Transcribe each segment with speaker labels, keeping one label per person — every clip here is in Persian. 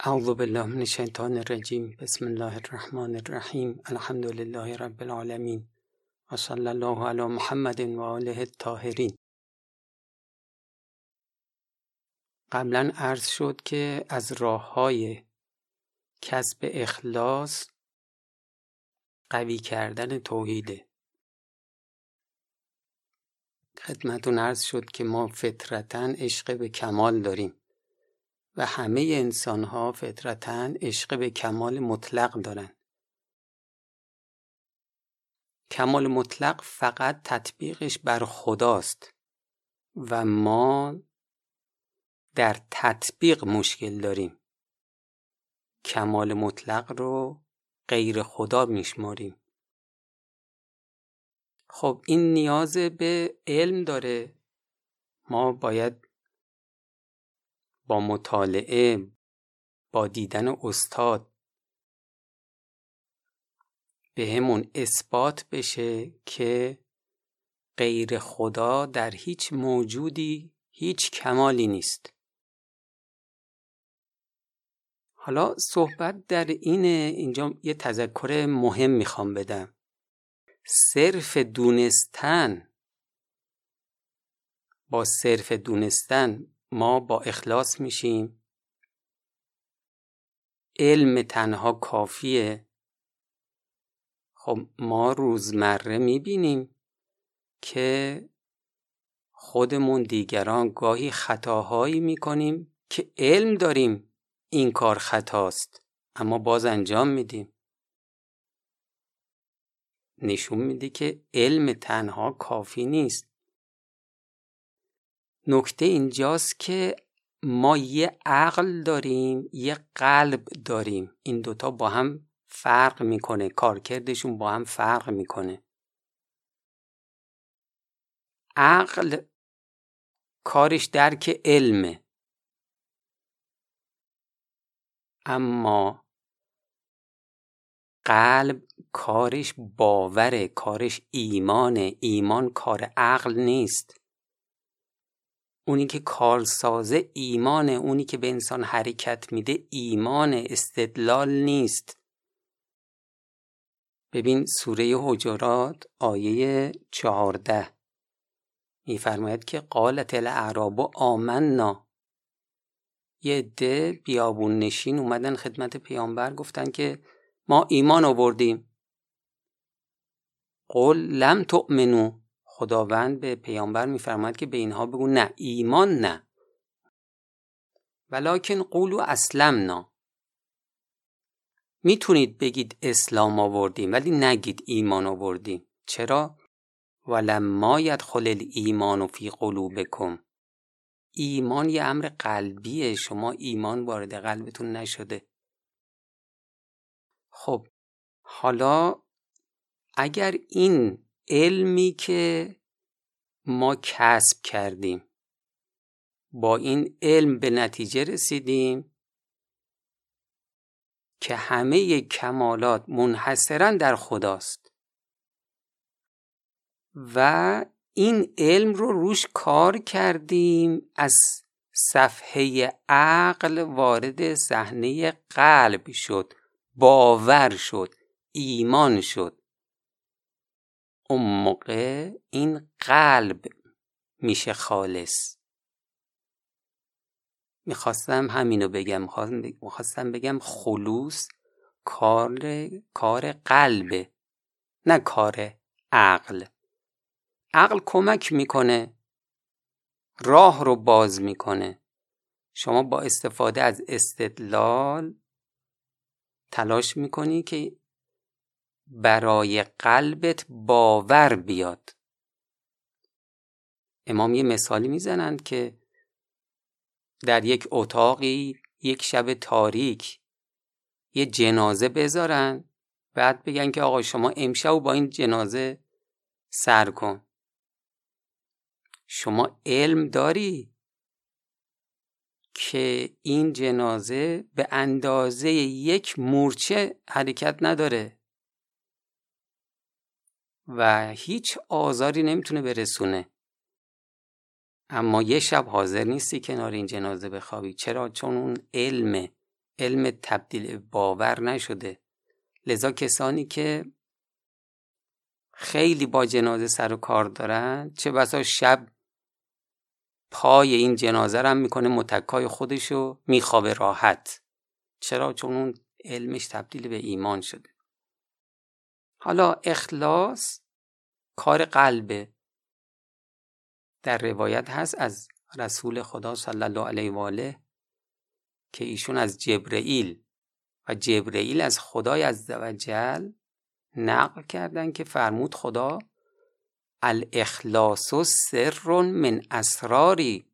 Speaker 1: اعوذ بالله من الشیطان الرجیم بسم الله الرحمن الرحیم الحمد لله رب العالمین و صلی الله علی محمد و آله الطاهرین قبلا عرض شد که از راه های کسب اخلاص قوی کردن توحیده. خدمتون عرض شد که ما فطرتا عشق به کمال داریم. و همه انسان ها فطرتا عشق به کمال مطلق دارند. کمال مطلق فقط تطبیقش بر خداست و ما در تطبیق مشکل داریم. کمال مطلق رو غیر خدا میشماریم. خب این نیاز به علم داره. ما باید با مطالعه با دیدن استاد. به همون اثبات بشه که غیر خدا در هیچ موجودی هیچ کمالی نیست. حالا صحبت در اینه اینجا یه تذکر مهم می‌خوام بدم. صرف دونستن. با صرف دونستن ما با اخلاص میشیم. علم تنها کافیه. خب ما روزمره می‌بینیم که خودمون دیگران گاهی خطاهایی می‌کنیم که علم داریم این کار خطاست اما باز انجام میدیم. نشون میده که علم تنها کافی نیست. نکته اینجاست که ما یه عقل داریم یه قلب داریم. این دوتا با هم فرق می‌کنه کارکردشون با هم فرق می‌کنه. عقل کارش درک علمه. اما قلب کارش باوره کارش ایمانه. ایمان کار عقل نیست. اونی که کارسازه ایمانه اونی که به انسان حرکت میده ایمان استدلال نیست. ببین سوره حجرات آیه چهارده. میفرماید که قالت الاعراب آمنا. یه عده بیابون نشین اومدن خدمت پیامبر گفتن که ما ایمان آوردیم. قل لم تؤمنو خداوند به پیامبر میفرماید که به اینها بگو نه ایمان نه. ولکن قولو اسلمنا. می‌تونید بگید اسلام آوردیم ولی نگید ایمان آوردیم. چرا؟ ولما یدخل الایمان فی قلوبکم. ایمان یه امر قلبیه شما ایمان وارد قلبتون نشده. خب حالا اگر این علمی که ما کسب کردیم. با این علم به نتیجه رسیدیم که همه کمالات منحصرا در خداست. و این علم رو روش کار کردیم از صفحه عقل وارد صحنه قلب شد باور شد ایمان شد. اون موقع این قلب میشه خالص. می‌خواستم همینو بگم. می‌خواستم بگم خلوص کار کار قلبه نه کار عقل. عقل کمک می‌کنه راه رو باز می‌کنه. شما با استفاده از استدلال تلاش می‌کنی که برای قلبت باور بیاد. امام یه مثالی می‌زنند که در یک اتاقی یک شب تاریک یه جنازه بذارن بعد بگن که آقا شما امشب با این جنازه سر کن. شما علم داری که این جنازه به اندازه یک مورچه حرکت نداره؟ و هیچ آزاری نمی‌تونه برسونه. اما یه شب حاضر نیستی کنار این جنازه بخوابی. چرا؟ چون اون علم علم تبدیل باور نشده. لذا کسانی که خیلی با جنازه سر و کار دارن چه بسا شب پای این جنازه رو می‌کنه متکای خودشو میخوابه راحت. چرا؟ چون اون علمش تبدیل به ایمان شده. حالا اخلاص کار قلبه. در روایت هست از رسول خدا صلی الله علیه و آله که ایشون از جبرئیل و جبرئیل از خدای عزوجل نقل کردن که فرمود خدا الاخلاص سر من اسراری.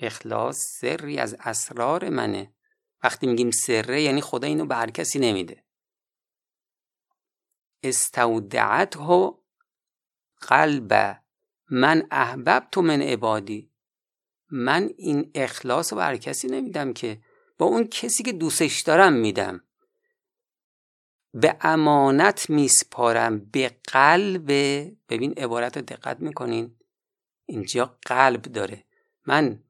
Speaker 1: اخلاص سری از اسرار منه. وقتی میگیم سره یعنی خدا اینو به هر کسی نمیده. استودعته قلب من احببت من عبادی. من این اخلاص رو هر کسی نمیدم که با اون کسی که دوستش دارم میدم. به امانت میسپارم به قلب. ببین عبارت رو دقت می‌کنین. اینجا قلب داره. من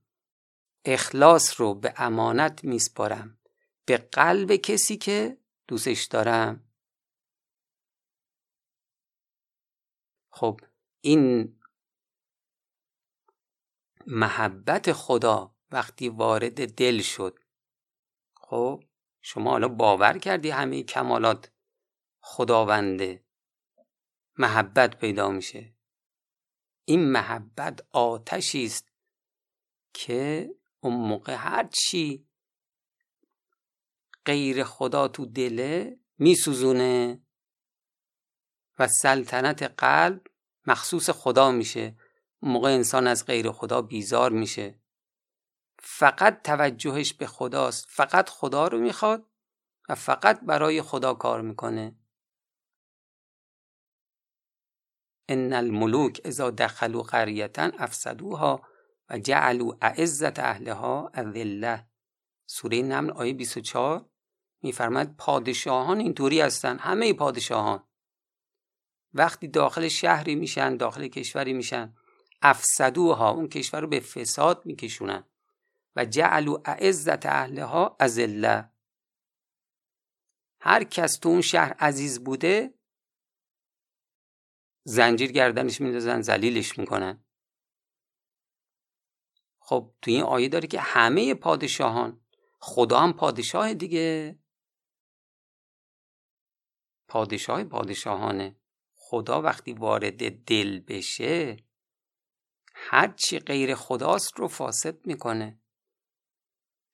Speaker 1: اخلاص رو به امانت میسپارم. به قلب کسی که دوستش دارم. خب این محبت خدا وقتی وارد دل شد. خب شما حالا باور کردی همه کمالات خداونده. محبت پیدا میشه. این محبت آتشی است که اون موقع هر چی غیر خدا تو دله میسوزونه. و سلطنت قلب مخصوص خدا میشه. موقع انسان از غیر خدا بیزار میشه. فقط توجهش به خداست. فقط خدا رو می‌خواد و فقط برای خدا کار می‌کنه. ان الملوک اذا دخلوا قریه افسدوها و جعلوا اعزت اهلها اذله سوره نمل آیه 24 میفرماد پادشاهان اینطوری هستن. همه پادشاهان. وقتی داخل شهری میشن داخل کشوری میشن افسدوها اون کشور رو به فساد میکشونن. و جعلوا اعزت اهلها ازله هر کس تو اون شهر عزیز بوده زنجیر گردنش میندازن زلیلش می‌کنن. خب تو این آیه داره که همه پادشاهان خدا هم پادشاه دیگه. پادشاه پادشاهانه. خدا وقتی وارد دل بشه هرچی غیر خداست رو فاسد می‌کنه.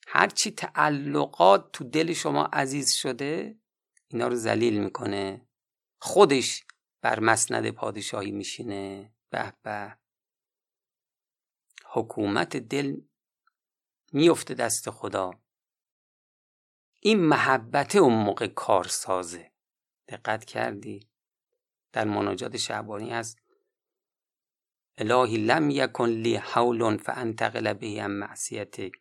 Speaker 1: هرچی تعلقات تو دل شما عزیز شده اینا رو ذلیل می‌کنه. خودش بر مسند پادشاهی میشینه. به به. حکومت دل میفته دست خدا. این محبت اون موقع کارسازه. دقت کردی؟ در مناجات شعبانی هست الهی لم یکن لی حول فانتقل به معصیتک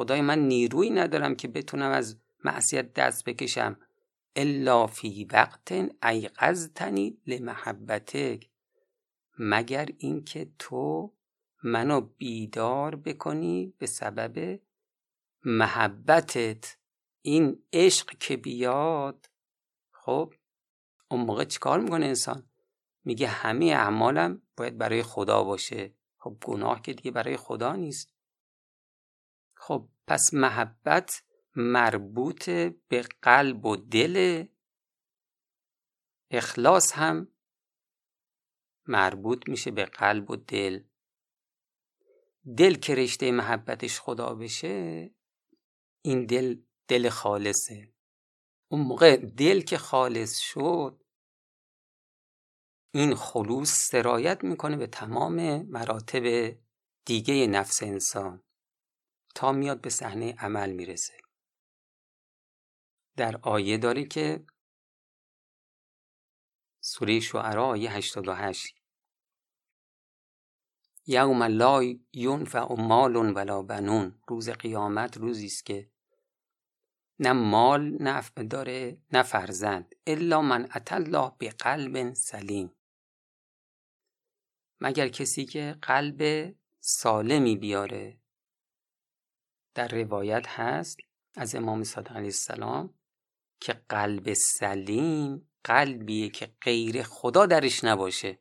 Speaker 1: خدای من نیروی ندارم که بتونم از معصیت دست بکشم. الا فی وقت ایقظتنی لمحبتک. مگر اینکه تو منو بیدار بکنی به سبب محبتت. این عشق که بیاد. خب اون موقع چیکار می‌کنه انسان؟ میگه همه اعمالم باید برای خدا باشه. خب گناه که دیگه برای خدا نیست. خب پس محبت مربوط به قلب و دل. اخلاص هم مربوط میشه به قلب و دل. دل که رشته محبتش خدا بشه این دل دل خالصه. اون موقع دل که خالص شد این خلوص سرایت می‌کنه به تمام مراتب دیگه نفس انسان تا میاد به صحنه عمل می‌رسه. در آیه داره که سوره شعرا آیه 88 یوم لا ینفع مال ولا بنون. روز قیامت روزی است که نه مال نفع داره نه فرزند. الا من اتى الله به قلب سلیم. مگر کسی که قلب سالمی بیاره. در روایت هست از امام صادق علیه السلام که قلب سلیم قلبیه که غیر خدا درش نباشه.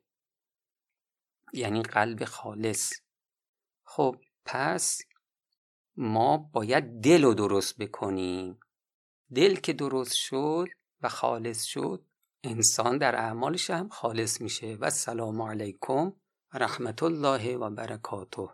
Speaker 1: یعنی قلب خالص. خب پس ما باید دل رو درست بکنیم. دل که درست شد و خالص شد انسان در اعمالش هم خالص میشه. و سلام علیکم. رحمت الله و برکاته.